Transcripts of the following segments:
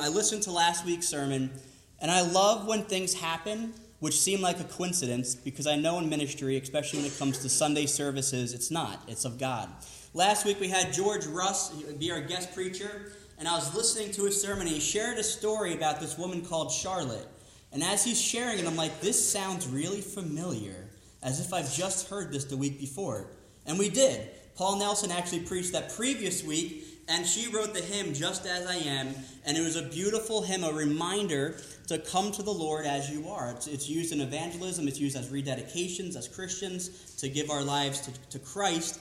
I listened to last week's sermon, and I love when things happen which seem like a coincidence because I know in ministry, especially when it comes to Sunday services, it's not. It's of God. Last week we had George Russ be our guest preacher, and I was listening to his sermon. And he shared a story about this woman called Charlotte. And as he's sharing it, I'm like, this sounds really familiar, as if I've just heard this the week before. And we did. Paul Nelson actually preached that previous week, and she wrote the hymn, Just As I Am. And it was a beautiful hymn, a reminder to come to the Lord as you are. It's, it's used in evangelism, it's used as rededications, as Christians, to give our lives to, to Christ.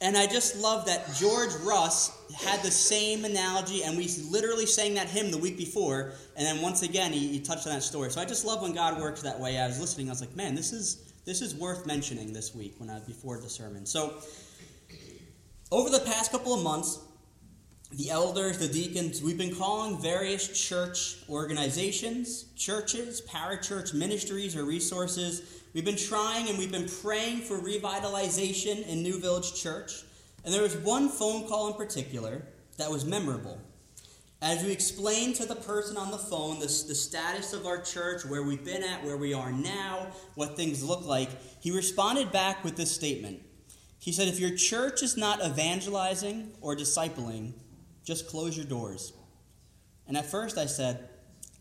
And I just love that George Russ had the same analogy, and we literally sang that hymn the week before, and then once again he, he, touched on that story. So I just love when God works that way. I was listening, I was like, man, this is this is worth mentioning this week when I was before the sermon. So over the past couple of months, the elders, the deacons, we've been calling various church organizations, churches, parachurch ministries, or resources We've been trying and we've been praying for revitalization in New Village Church, and there was one phone call in particular that was memorable. As we explained to the person on the phone the, the status of our church, where we've been at, where we are now, what things look like, he responded back with this statement. He said, If your church is not evangelizing or discipling, just close your doors. And at first I said,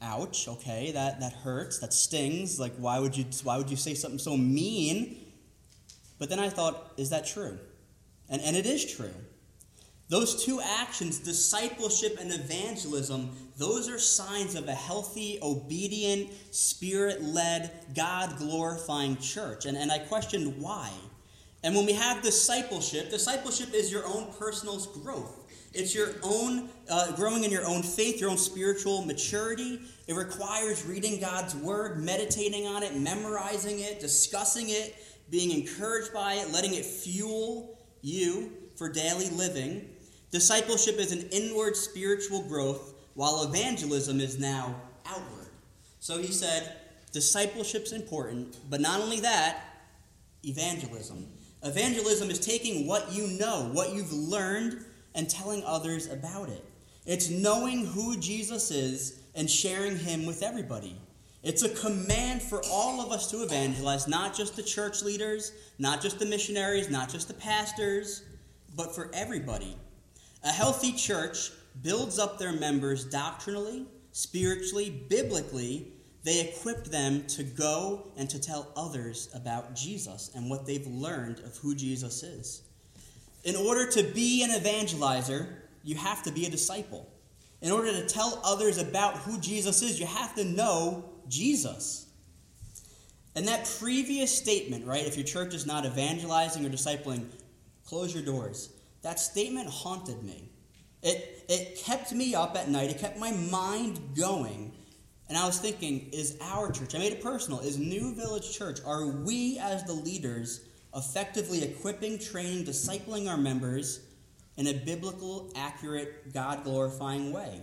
ouch okay that that hurts that stings like why would you why would you say something so mean? But then i thought is that true? And and it is true. Those two actions discipleship and evangelism those are signs of a healthy obedient spirit-led god glorifying church. And, and i questioned why. And when we have discipleship discipleship is your own personal growth it's your own uh, growing in your own faith, your own spiritual maturity. It requires reading God's word, meditating on it, memorizing it, discussing it, being encouraged by it, letting it fuel you for daily living. Discipleship is an inward spiritual growth, while evangelism is now outward. So he said, discipleship's important, but not only that, evangelism. Evangelism is taking what you know, what you've learned, and telling others about it. It's knowing who Jesus is and sharing him with everybody. It's a command for all of us to evangelize, not just the church leaders, not just the missionaries, not just the pastors, but for everybody. A healthy church builds up their members doctrinally, spiritually, biblically. They equip them to go and to tell others about Jesus and what they've learned of who Jesus is. In order to be an evangelizer, you have to be a disciple. In order to tell others about who Jesus is, you have to know Jesus. And that previous statement, right, if your church is not evangelizing or discipling, close your doors. That statement haunted me. It, it kept me up at night, it kept my mind going. And I was thinking, is our church, I made it personal, is New Village Church, are we as the leaders effectively equipping, training, discipling our members in a biblical, accurate, God glorifying way?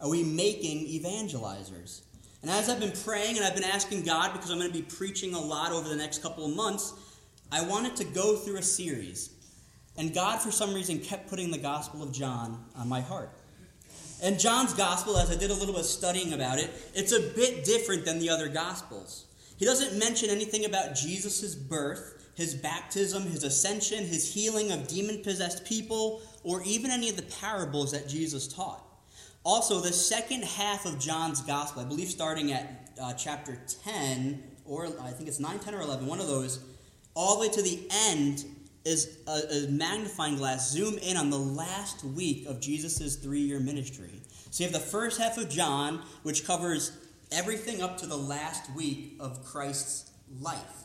Are we making evangelizers? And as I've been praying and I've been asking God, because I'm going to be preaching a lot over the next couple of months, I wanted to go through a series. And God, for some reason, kept putting the Gospel of John on my heart. And John's Gospel, as I did a little bit of studying about it, it's a bit different than the other Gospels. He doesn't mention anything about Jesus' birth his baptism, his ascension, his healing of demon possessed people, or even any of the parables that Jesus taught. Also, the second half of John's gospel, I believe starting at uh, chapter 10, or I think it's 9, 10, or 11, one of those, all the way to the end is a, a magnifying glass. Zoom in on the last week of Jesus' three year ministry. So you have the first half of John, which covers everything up to the last week of Christ's life.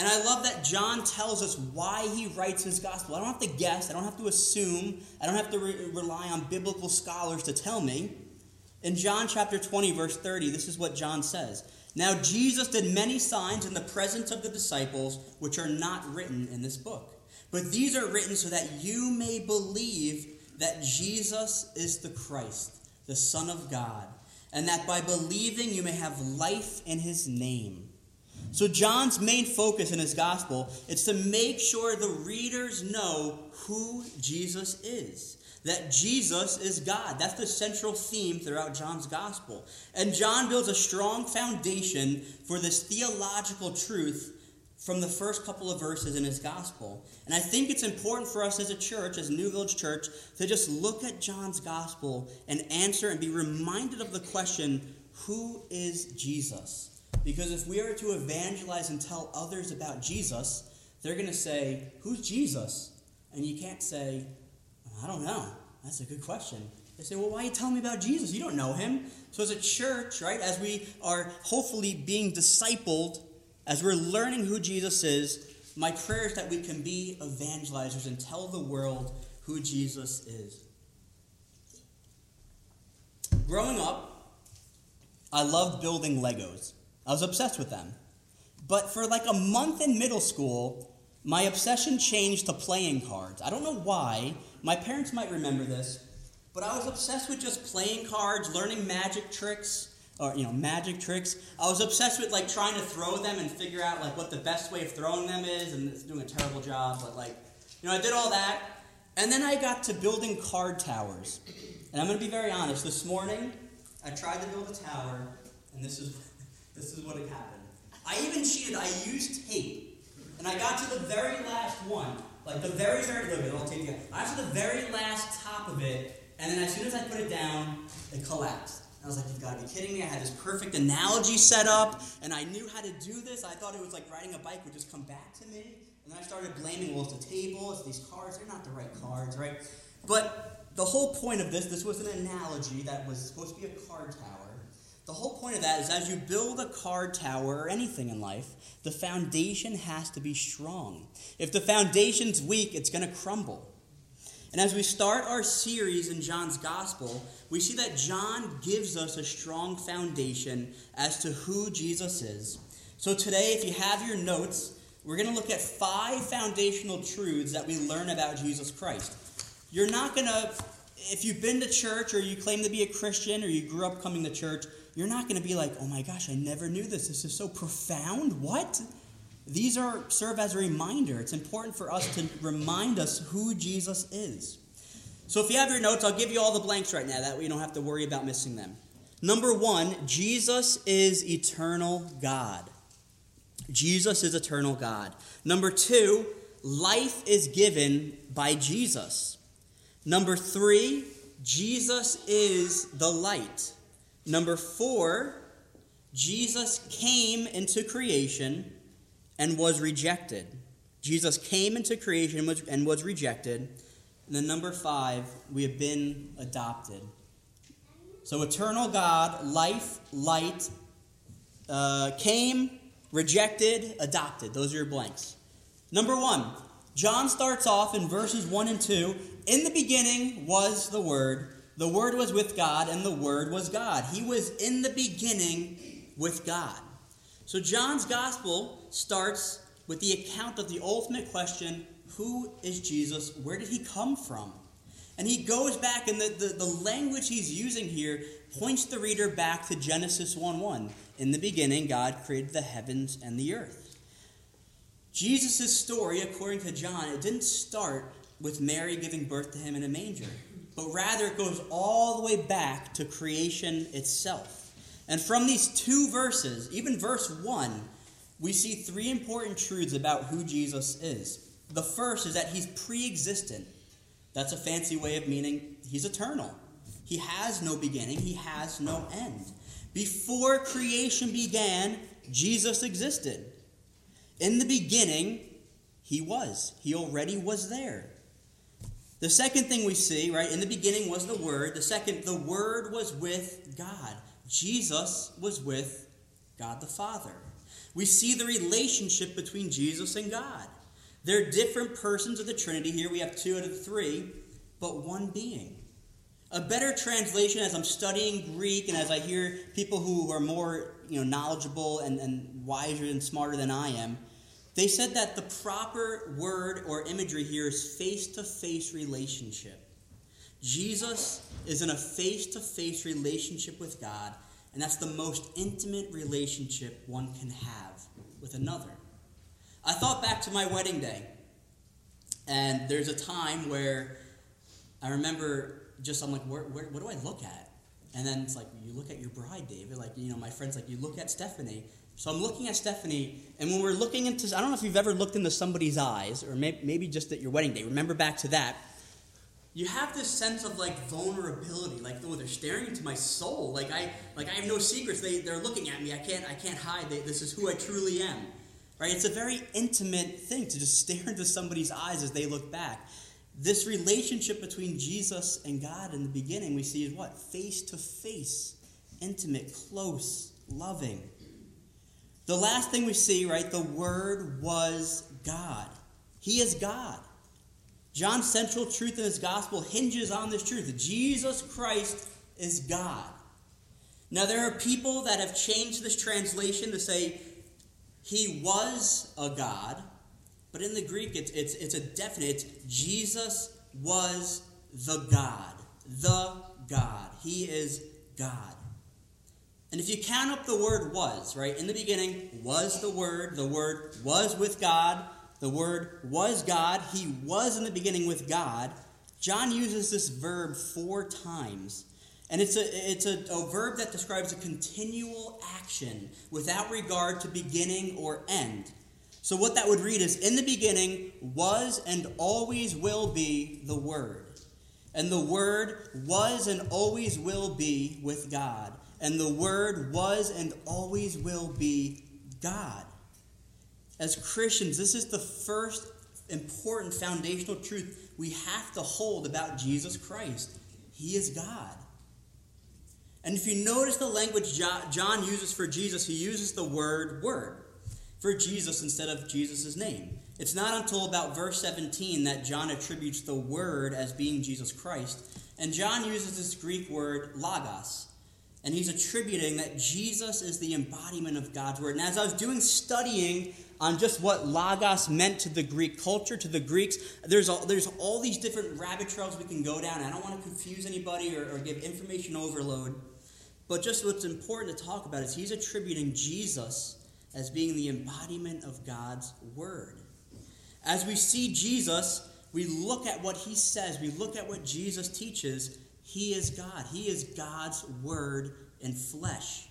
And I love that John tells us why he writes his gospel. I don't have to guess, I don't have to assume, I don't have to re- rely on biblical scholars to tell me. In John chapter 20, verse 30, this is what John says Now Jesus did many signs in the presence of the disciples, which are not written in this book. But these are written so that you may believe that Jesus is the Christ, the Son of God, and that by believing you may have life in his name. So John's main focus in his gospel is to make sure the readers know who Jesus is. that Jesus is God. That's the central theme throughout John's gospel. And John builds a strong foundation for this theological truth from the first couple of verses in his gospel. And I think it's important for us as a church, as New Village Church, to just look at John's gospel and answer and be reminded of the question who is Jesus? Because if we are to evangelize and tell others about Jesus, they're going to say, Who's Jesus? And you can't say, I don't know. That's a good question. They say, Well, why are you telling me about Jesus? You don't know him. So, as a church, right, as we are hopefully being discipled, as we're learning who Jesus is, my prayer is that we can be evangelizers and tell the world who Jesus is. Growing up, I loved building Legos. I was obsessed with them. But for like a month in middle school, my obsession changed to playing cards. I don't know why. My parents might remember this, but I was obsessed with just playing cards, learning magic tricks, or you know, magic tricks. I was obsessed with like trying to throw them and figure out like what the best way of throwing them is, and it's doing a terrible job. But like, you know, I did all that, and then I got to building card towers. And I'm going to be very honest. This morning, I tried to build a tower, and this is this is what had happened. I even cheated. I used tape, and I got to the very last one, like the very very look all tape. I got to the very last top of it, and then as soon as I put it down, it collapsed. I was like, you've got to be kidding me. I had this perfect analogy set up, and I knew how to do this. I thought it was like riding a bike would just come back to me. And then I started blaming, well, it's the table, it's these cards. They're not the right cards, right? But the whole point of this, this was an analogy that was supposed to be a card tower. The whole point of that is as you build a card tower or anything in life, the foundation has to be strong. If the foundation's weak, it's going to crumble. And as we start our series in John's Gospel, we see that John gives us a strong foundation as to who Jesus is. So today, if you have your notes, we're going to look at five foundational truths that we learn about Jesus Christ. You're not going to, if you've been to church or you claim to be a Christian or you grew up coming to church, you're not going to be like, oh my gosh, I never knew this. This is so profound. What? These are serve as a reminder. It's important for us to remind us who Jesus is. So if you have your notes, I'll give you all the blanks right now. That way you don't have to worry about missing them. Number one, Jesus is eternal God. Jesus is eternal God. Number two, life is given by Jesus. Number three, Jesus is the light. Number four, Jesus came into creation and was rejected. Jesus came into creation and was rejected. And then number five, we have been adopted. So, eternal God, life, light, uh, came, rejected, adopted. Those are your blanks. Number one, John starts off in verses 1 and 2. In the beginning was the Word. The Word was with God, and the Word was God. He was in the beginning with God. So John's gospel starts with the account of the ultimate question who is Jesus? Where did he come from? And he goes back, and the, the, the language he's using here points the reader back to Genesis 1 1. In the beginning, God created the heavens and the earth. Jesus' story, according to John, it didn't start with Mary giving birth to him in a manger, but rather it goes all the way back to creation itself. And from these two verses, even verse 1, we see three important truths about who Jesus is. The first is that he's pre existent. That's a fancy way of meaning he's eternal. He has no beginning, he has no end. Before creation began, Jesus existed. In the beginning, he was. He already was there. The second thing we see, right, in the beginning was the Word. The second, the Word was with God. Jesus was with God the Father. We see the relationship between Jesus and God. They're different persons of the Trinity here. We have two out of three, but one being. A better translation, as I'm studying Greek and as I hear people who are more you know, knowledgeable and, and wiser and smarter than I am, they said that the proper word or imagery here is face to face relationship. Jesus is in a face to face relationship with God, and that's the most intimate relationship one can have with another. I thought back to my wedding day, and there's a time where I remember just, I'm like, where, where, what do I look at? And then it's like, you look at your bride, David. Like, you know, my friend's like, you look at Stephanie. So I'm looking at Stephanie, and when we're looking into, I don't know if you've ever looked into somebody's eyes, or may, maybe just at your wedding day. Remember back to that. You have this sense of like vulnerability, like oh, they're staring into my soul. Like I, like I have no secrets. They, they're looking at me. I can't, I can't hide. They, this is who I truly am. Right? It's a very intimate thing to just stare into somebody's eyes as they look back. This relationship between Jesus and God in the beginning, we see is what? Face to face, intimate, close, loving. The last thing we see, right? The Word was God. He is God. John's central truth in his gospel hinges on this truth Jesus Christ is God. Now, there are people that have changed this translation to say he was a God, but in the Greek, it's, it's, it's a definite. Jesus was the God. The God. He is God. And if you count up the word was, right, in the beginning was the Word, the Word was with God, the Word was God, He was in the beginning with God. John uses this verb four times. And it's a, it's a, a verb that describes a continual action without regard to beginning or end. So, what that would read is In the beginning was and always will be the Word. And the Word was and always will be with God and the Word was and always will be God. As Christians, this is the first important foundational truth we have to hold about Jesus Christ. He is God. And if you notice the language John uses for Jesus, he uses the word word for Jesus instead of Jesus' name. It's not until about verse 17 that John attributes the word as being Jesus Christ. And John uses this Greek word logos, and he's attributing that Jesus is the embodiment of God's word. And as I was doing studying on just what logos meant to the Greek culture, to the Greeks, there's all, there's all these different rabbit trails we can go down. I don't want to confuse anybody or, or give information overload. But just what's important to talk about is he's attributing Jesus as being the embodiment of God's word. As we see Jesus, we look at what he says, we look at what Jesus teaches, he is God. He is God's word in flesh.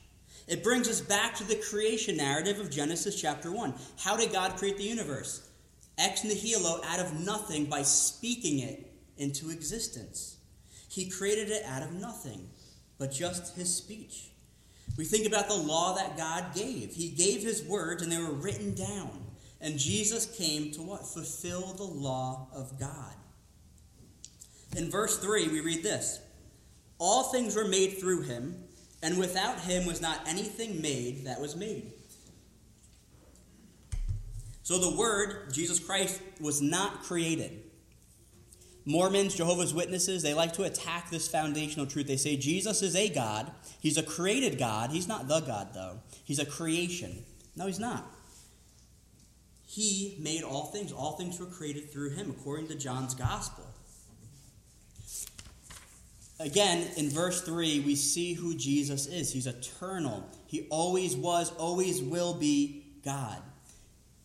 It brings us back to the creation narrative of Genesis chapter 1. How did God create the universe? Ex nihilo, out of nothing, by speaking it into existence. He created it out of nothing, but just his speech. We think about the law that God gave. He gave his words and they were written down. And Jesus came to what? Fulfill the law of God. In verse 3, we read this all things were made through him, and without him was not anything made that was made. So the Word, Jesus Christ, was not created. Mormons, Jehovah's Witnesses, they like to attack this foundational truth. They say Jesus is a God. He's a created God. He's not the God, though. He's a creation. No, he's not. He made all things. All things were created through him, according to John's Gospel. Again, in verse 3, we see who Jesus is. He's eternal. He always was, always will be God.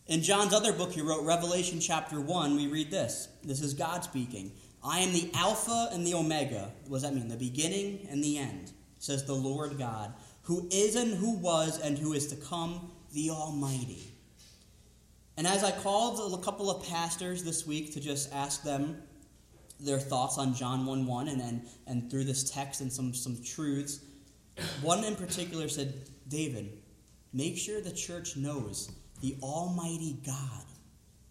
In John's other book he wrote, Revelation chapter 1, we read this. This is God speaking. I am the Alpha and the Omega. What does that mean? The beginning and the end, says the Lord God, who is and who was and who is to come, the Almighty. And as I called a couple of pastors this week to just ask them their thoughts on John 1 1 and, and, and through this text and some, some truths. One in particular said, David, make sure the church knows the Almighty God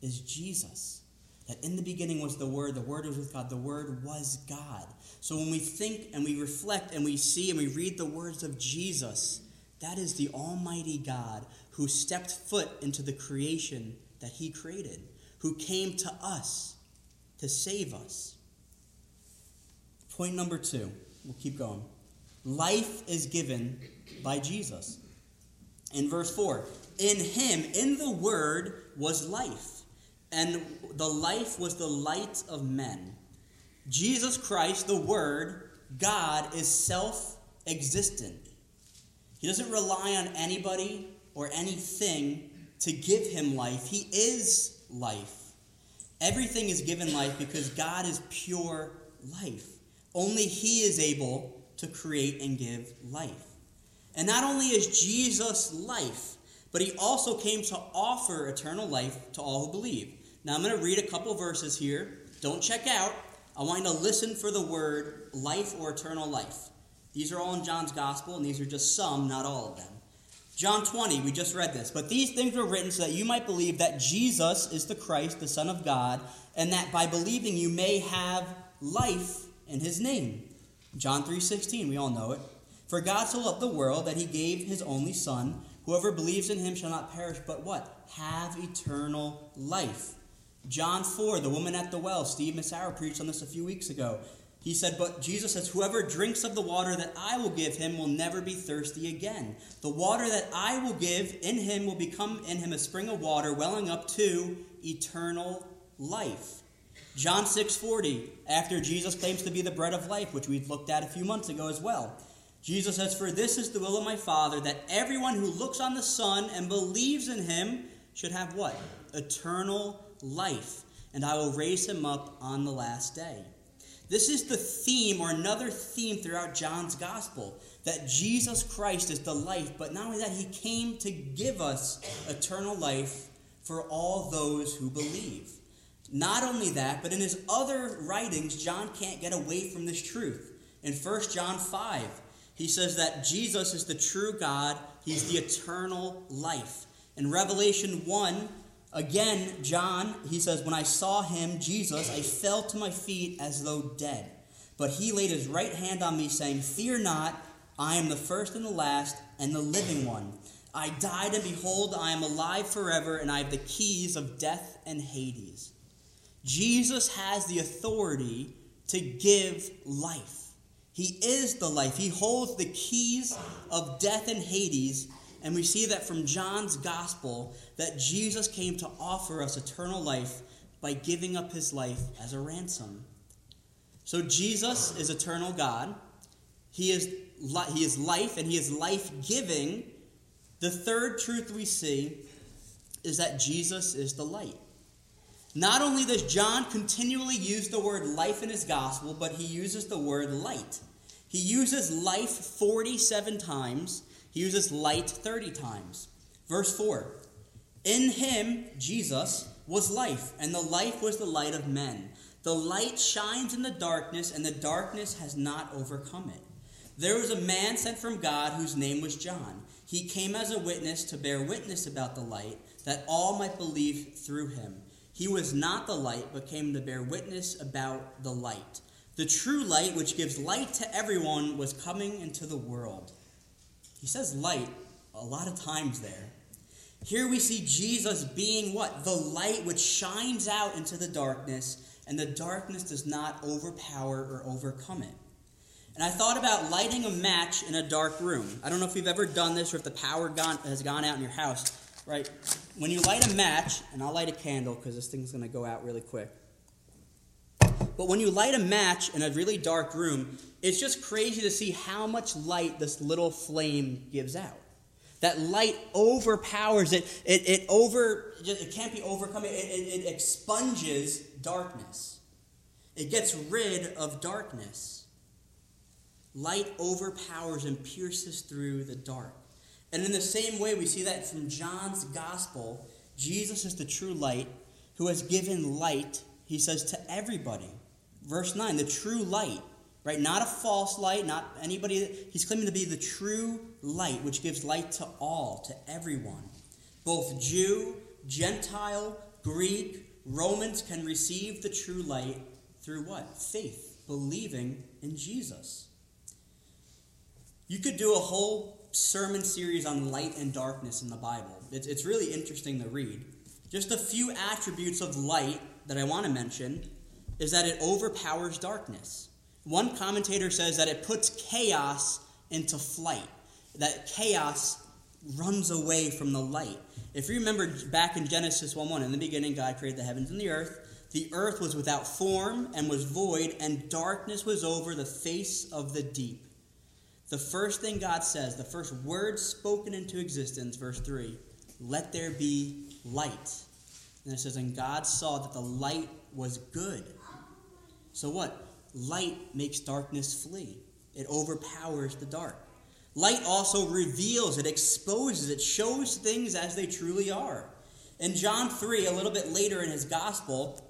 is Jesus. That in the beginning was the Word, the Word was with God, the Word was God. So when we think and we reflect and we see and we read the words of Jesus, that is the Almighty God who stepped foot into the creation that He created, who came to us to save us. Point number two, we'll keep going. Life is given by Jesus. In verse 4, in him, in the Word, was life, and the life was the light of men. Jesus Christ, the Word, God, is self existent. He doesn't rely on anybody or anything to give him life, He is life. Everything is given life because God is pure life. Only He is able to create and give life. And not only is Jesus life, but He also came to offer eternal life to all who believe. Now I'm going to read a couple verses here. Don't check out. I want you to listen for the word life or eternal life. These are all in John's gospel, and these are just some, not all of them. John 20, we just read this. But these things were written so that you might believe that Jesus is the Christ, the Son of God, and that by believing you may have life in his name. John 3:16, we all know it. For God so loved the world that he gave his only son, whoever believes in him shall not perish but what? Have eternal life. John 4, the woman at the well, Steve Massaro preached on this a few weeks ago. He said, But Jesus says, Whoever drinks of the water that I will give him will never be thirsty again. The water that I will give in him will become in him a spring of water welling up to eternal life. John 6:40, after Jesus claims to be the bread of life, which we've looked at a few months ago as well. Jesus says, For this is the will of my Father, that everyone who looks on the Son and believes in him should have what? Eternal life, and I will raise him up on the last day. This is the theme, or another theme throughout John's gospel that Jesus Christ is the life, but not only that, he came to give us eternal life for all those who believe. Not only that, but in his other writings, John can't get away from this truth. In 1 John 5, he says that Jesus is the true God, he's the eternal life. In Revelation 1, Again, John, he says, When I saw him, Jesus, I fell to my feet as though dead. But he laid his right hand on me, saying, Fear not, I am the first and the last, and the living one. I died, and behold, I am alive forever, and I have the keys of death and Hades. Jesus has the authority to give life. He is the life. He holds the keys of death and Hades and we see that from John's gospel that Jesus came to offer us eternal life by giving up his life as a ransom. So Jesus is eternal God. He is, he is life and he is life giving. The third truth we see is that Jesus is the light. Not only does John continually use the word life in his gospel, but he uses the word light. He uses life 47 times he uses light 30 times. Verse 4 In him, Jesus, was life, and the life was the light of men. The light shines in the darkness, and the darkness has not overcome it. There was a man sent from God whose name was John. He came as a witness to bear witness about the light, that all might believe through him. He was not the light, but came to bear witness about the light. The true light, which gives light to everyone, was coming into the world. He says light a lot of times there. Here we see Jesus being what? The light which shines out into the darkness, and the darkness does not overpower or overcome it. And I thought about lighting a match in a dark room. I don't know if you've ever done this or if the power gone, has gone out in your house, right? When you light a match, and I'll light a candle because this thing's going to go out really quick. But when you light a match in a really dark room, it's just crazy to see how much light this little flame gives out. That light overpowers it. It, it over it can't be overcome. It, it, it expunges darkness. It gets rid of darkness. Light overpowers and pierces through the dark. And in the same way, we see that from John's gospel. Jesus is the true light who has given light, he says, to everybody. Verse 9, the true light, right? Not a false light, not anybody. He's claiming to be the true light, which gives light to all, to everyone. Both Jew, Gentile, Greek, Romans can receive the true light through what? Faith, believing in Jesus. You could do a whole sermon series on light and darkness in the Bible. It's, it's really interesting to read. Just a few attributes of light that I want to mention is that it overpowers darkness. One commentator says that it puts chaos into flight, that chaos runs away from the light. If you remember back in Genesis 1 1, in the beginning, God created the heavens and the earth. The earth was without form and was void, and darkness was over the face of the deep. The first thing God says, the first word spoken into existence, verse 3, let there be light. And it says, And God saw that the light was good. So what? Light makes darkness flee, it overpowers the dark. Light also reveals, it exposes, it shows things as they truly are. In John 3, a little bit later in his gospel,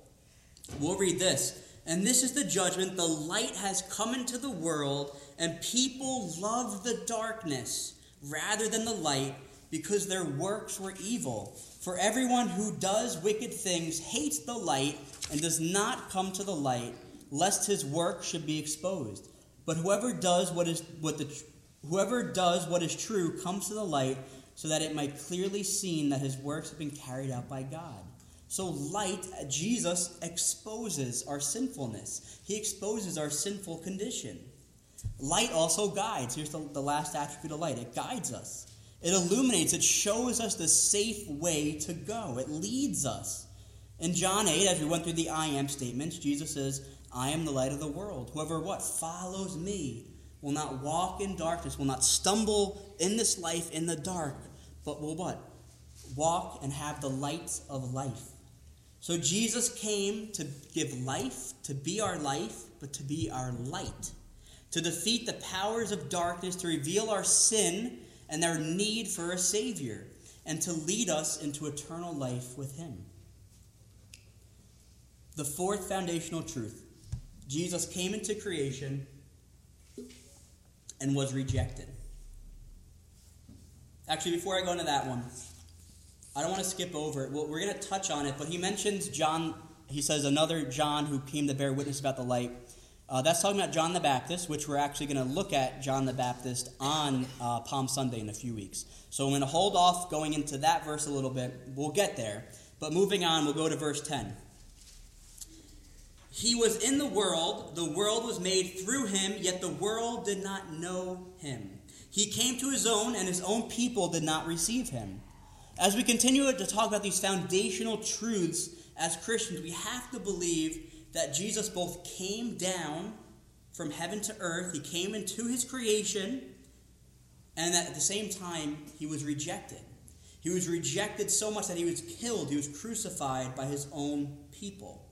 we'll read this. And this is the judgment the light has come into the world, and people love the darkness rather than the light because their works were evil. For everyone who does wicked things hates the light and does not come to the light, lest his work should be exposed. But whoever does what is what the whoever does what is true comes to the light, so that it might clearly seen that his works have been carried out by God. So light, Jesus exposes our sinfulness. He exposes our sinful condition. Light also guides. Here's the, the last attribute of light. It guides us. It illuminates, it shows us the safe way to go. It leads us. In John 8, as we went through the I am statements, Jesus says, I am the light of the world. Whoever what? Follows me will not walk in darkness, will not stumble in this life in the dark, but will what? Walk and have the light of life. So Jesus came to give life, to be our life, but to be our light, to defeat the powers of darkness, to reveal our sin and our need for a Savior, and to lead us into eternal life with Him. The fourth foundational truth Jesus came into creation and was rejected. Actually, before I go into that one, I don't want to skip over it. We're going to touch on it, but he mentions John. He says another John who came to bear witness about the light. Uh, that's talking about John the Baptist, which we're actually going to look at John the Baptist on uh, Palm Sunday in a few weeks. So I'm going to hold off going into that verse a little bit. We'll get there. But moving on, we'll go to verse 10. He was in the world, the world was made through him, yet the world did not know him. He came to his own, and his own people did not receive him. As we continue to talk about these foundational truths as Christians, we have to believe that Jesus both came down from heaven to earth, he came into his creation, and that at the same time, he was rejected. He was rejected so much that he was killed, he was crucified by his own people.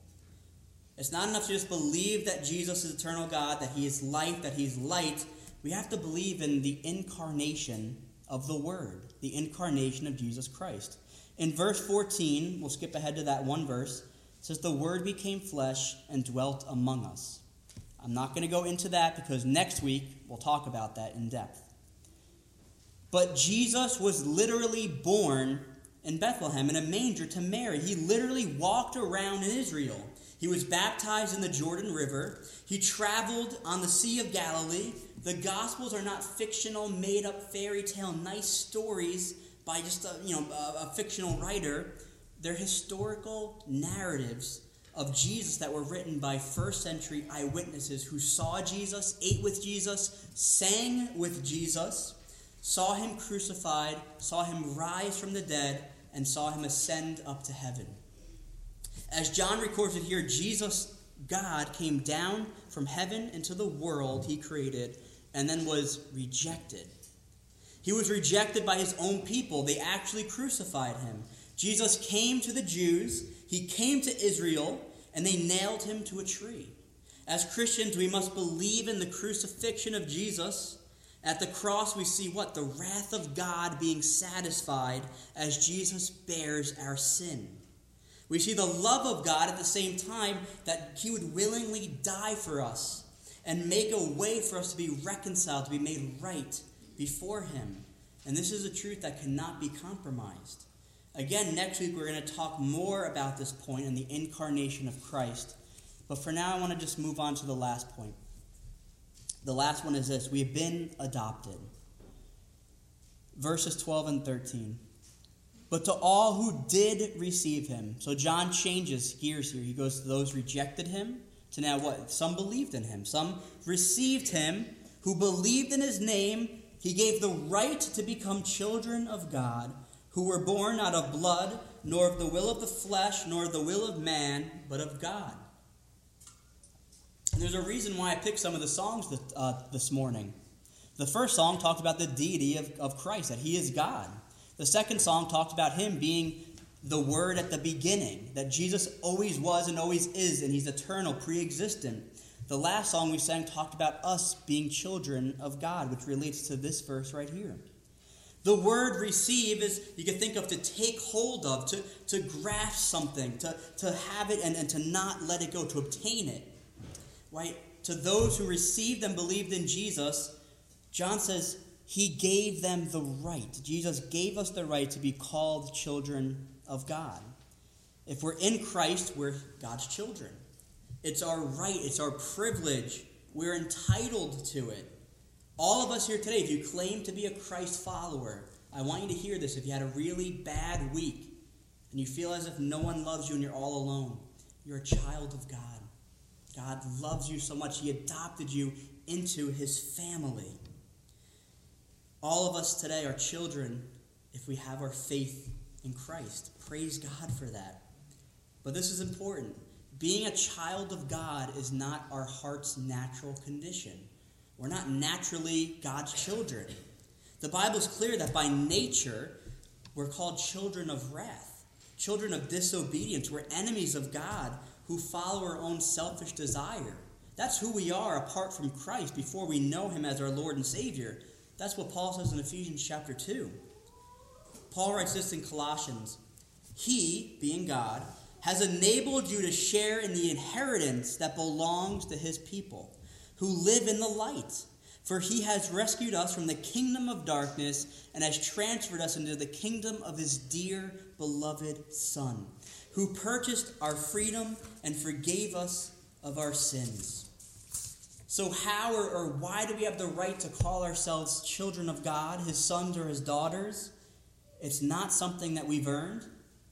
It's not enough to just believe that Jesus is eternal God, that he is life, that he's light. We have to believe in the incarnation of the Word, the incarnation of Jesus Christ. In verse 14, we'll skip ahead to that one verse, it says, The Word became flesh and dwelt among us. I'm not going to go into that because next week we'll talk about that in depth. But Jesus was literally born in Bethlehem in a manger to Mary. He literally walked around in Israel. He was baptized in the Jordan River. He traveled on the Sea of Galilee. The Gospels are not fictional, made up fairy tale, nice stories by just a, you know, a, a fictional writer. They're historical narratives of Jesus that were written by first century eyewitnesses who saw Jesus, ate with Jesus, sang with Jesus, saw him crucified, saw him rise from the dead, and saw him ascend up to heaven. As John records it here, Jesus, God, came down from heaven into the world he created and then was rejected. He was rejected by his own people. They actually crucified him. Jesus came to the Jews, he came to Israel, and they nailed him to a tree. As Christians, we must believe in the crucifixion of Jesus. At the cross, we see what? The wrath of God being satisfied as Jesus bears our sin. We see the love of God at the same time that He would willingly die for us and make a way for us to be reconciled, to be made right before Him. And this is a truth that cannot be compromised. Again, next week we're going to talk more about this point and the incarnation of Christ. But for now, I want to just move on to the last point. The last one is this we have been adopted. Verses 12 and 13 but to all who did receive him. So John changes gears here. He goes to those rejected him to now what? Some believed in him. Some received him. Who believed in his name, he gave the right to become children of God, who were born not of blood, nor of the will of the flesh, nor the will of man, but of God. And there's a reason why I picked some of the songs that, uh, this morning. The first song talked about the deity of, of Christ, that he is God. The second song talked about him being the Word at the beginning, that Jesus always was and always is, and he's eternal, pre existent. The last song we sang talked about us being children of God, which relates to this verse right here. The word receive is, you can think of to take hold of, to, to grasp something, to, to have it and, and to not let it go, to obtain it. Right? To those who received and believed in Jesus, John says he gave them the right. Jesus gave us the right to be called children of God. If we're in Christ, we're God's children. It's our right, it's our privilege. We're entitled to it. All of us here today, if you claim to be a Christ follower, I want you to hear this. If you had a really bad week and you feel as if no one loves you and you're all alone, you're a child of God. God loves you so much, He adopted you into His family. All of us today are children if we have our faith in Christ. Praise God for that. But this is important. Being a child of God is not our heart's natural condition. We're not naturally God's children. The Bible is clear that by nature, we're called children of wrath, children of disobedience. We're enemies of God who follow our own selfish desire. That's who we are apart from Christ before we know Him as our Lord and Savior. That's what Paul says in Ephesians chapter 2. Paul writes this in Colossians He, being God, has enabled you to share in the inheritance that belongs to His people who live in the light. For he has rescued us from the kingdom of darkness and has transferred us into the kingdom of his dear beloved Son, who purchased our freedom and forgave us of our sins. So, how or, or why do we have the right to call ourselves children of God, his sons or his daughters? It's not something that we've earned.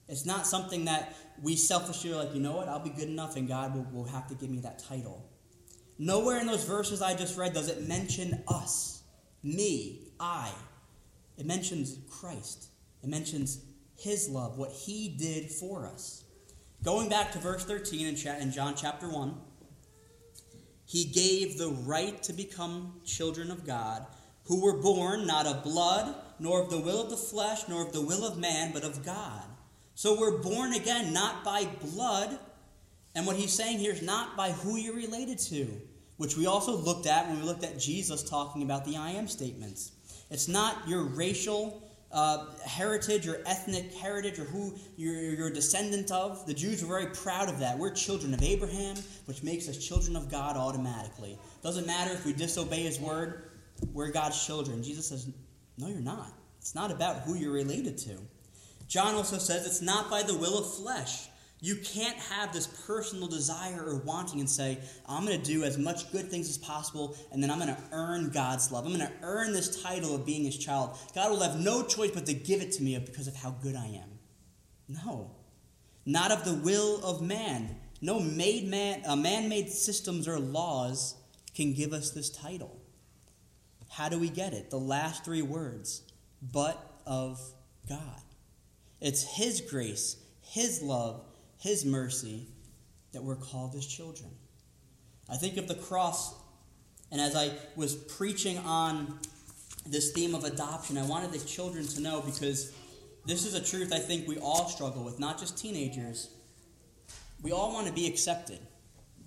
It's not something that we selfishly are like, you know what, I'll be good enough and God will, will have to give me that title. Nowhere in those verses I just read does it mention us, me, I. It mentions Christ. It mentions his love, what he did for us. Going back to verse 13 in John chapter 1, he gave the right to become children of God, who were born not of blood, nor of the will of the flesh, nor of the will of man, but of God. So we're born again not by blood, and what he's saying here is not by who you're related to which we also looked at when we looked at Jesus talking about the I am statements. It's not your racial uh, heritage or ethnic heritage or who you're, you're a descendant of. The Jews were very proud of that. We're children of Abraham, which makes us children of God automatically. Doesn't matter if we disobey his word, we're God's children. Jesus says, No, you're not. It's not about who you're related to. John also says it's not by the will of flesh. You can't have this personal desire or wanting and say, I'm going to do as much good things as possible, and then I'm going to earn God's love. I'm going to earn this title of being his child. God will have no choice but to give it to me because of how good I am. No. Not of the will of man. No made man, uh, man-made systems or laws can give us this title. How do we get it? The last three words, but of God. It's his grace, his love, his mercy that we're called His children. I think of the cross, and as I was preaching on this theme of adoption, I wanted the children to know because this is a truth I think we all struggle with, not just teenagers. We all want to be accepted,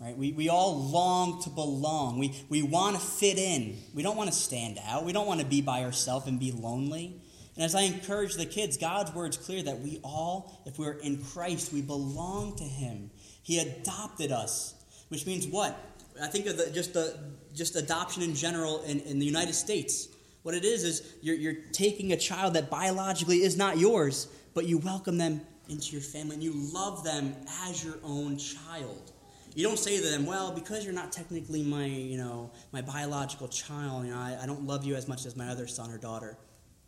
right? We, we all long to belong. We, we want to fit in. We don't want to stand out. We don't want to be by ourselves and be lonely. And as I encourage the kids, God's word's clear that we all, if we're in Christ, we belong to Him. He adopted us, which means what? I think of the, just the just adoption in general in, in the United States. What it is is you're, you're taking a child that biologically is not yours, but you welcome them into your family and you love them as your own child. You don't say to them, "Well, because you're not technically my, you know, my biological child, you know, I, I don't love you as much as my other son or daughter."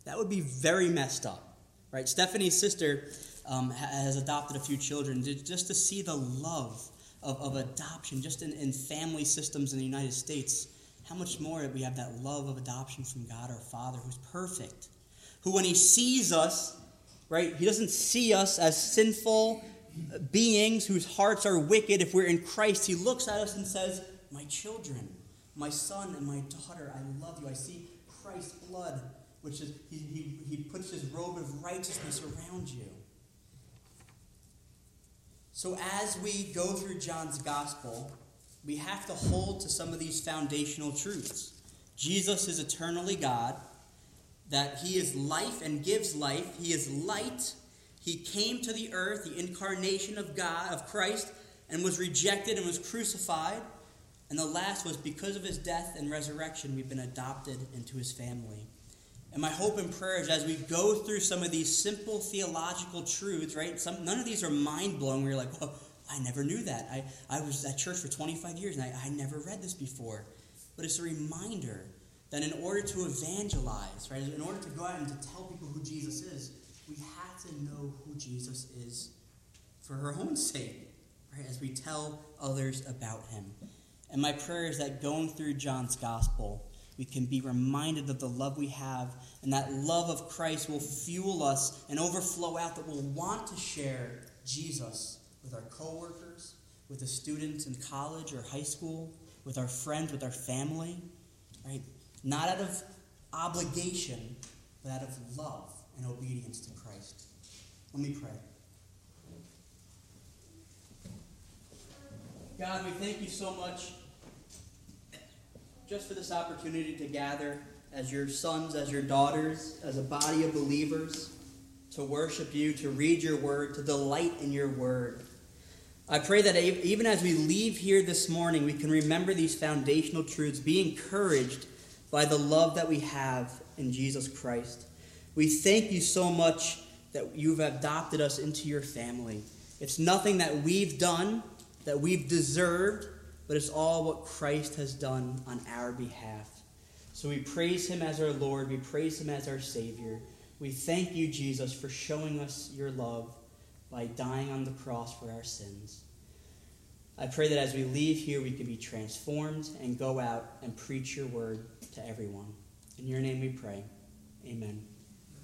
That would be very messed up, right? Stephanie's sister um, has adopted a few children just to see the love of, of adoption just in, in family systems in the United States. How much more we have that love of adoption from God our Father who's perfect? Who, when He sees us, right, He doesn't see us as sinful beings whose hearts are wicked. If we're in Christ, He looks at us and says, My children, my son and my daughter, I love you. I see Christ's blood which is he, he, he puts his robe of righteousness around you. So as we go through John's gospel, we have to hold to some of these foundational truths. Jesus is eternally God, that He is life and gives life, He is light. He came to the earth, the incarnation of God, of Christ, and was rejected and was crucified. And the last was because of his death and resurrection, we've been adopted into his family. And my hope and prayer is as we go through some of these simple theological truths, right? Some, none of these are mind blowing where you're like, well, I never knew that. I, I was at church for 25 years and I, I never read this before. But it's a reminder that in order to evangelize, right, in order to go out and to tell people who Jesus is, we have to know who Jesus is for her own sake, right, as we tell others about him. And my prayer is that going through John's gospel, we can be reminded of the love we have, and that love of Christ will fuel us and overflow out, that we'll want to share Jesus with our coworkers, with the students in college or high school, with our friends, with our family, right? Not out of obligation, but out of love and obedience to Christ. Let me pray. God, we thank you so much just for this opportunity to gather as your sons, as your daughters, as a body of believers, to worship you, to read your word, to delight in your word. I pray that even as we leave here this morning, we can remember these foundational truths, be encouraged by the love that we have in Jesus Christ. We thank you so much that you've adopted us into your family. It's nothing that we've done, that we've deserved, but it's all what Christ has done on our behalf. So we praise him as our Lord, we praise him as our Savior. We thank you, Jesus, for showing us your love by dying on the cross for our sins. I pray that as we leave here, we can be transformed and go out and preach your word to everyone. In your name we pray. Amen.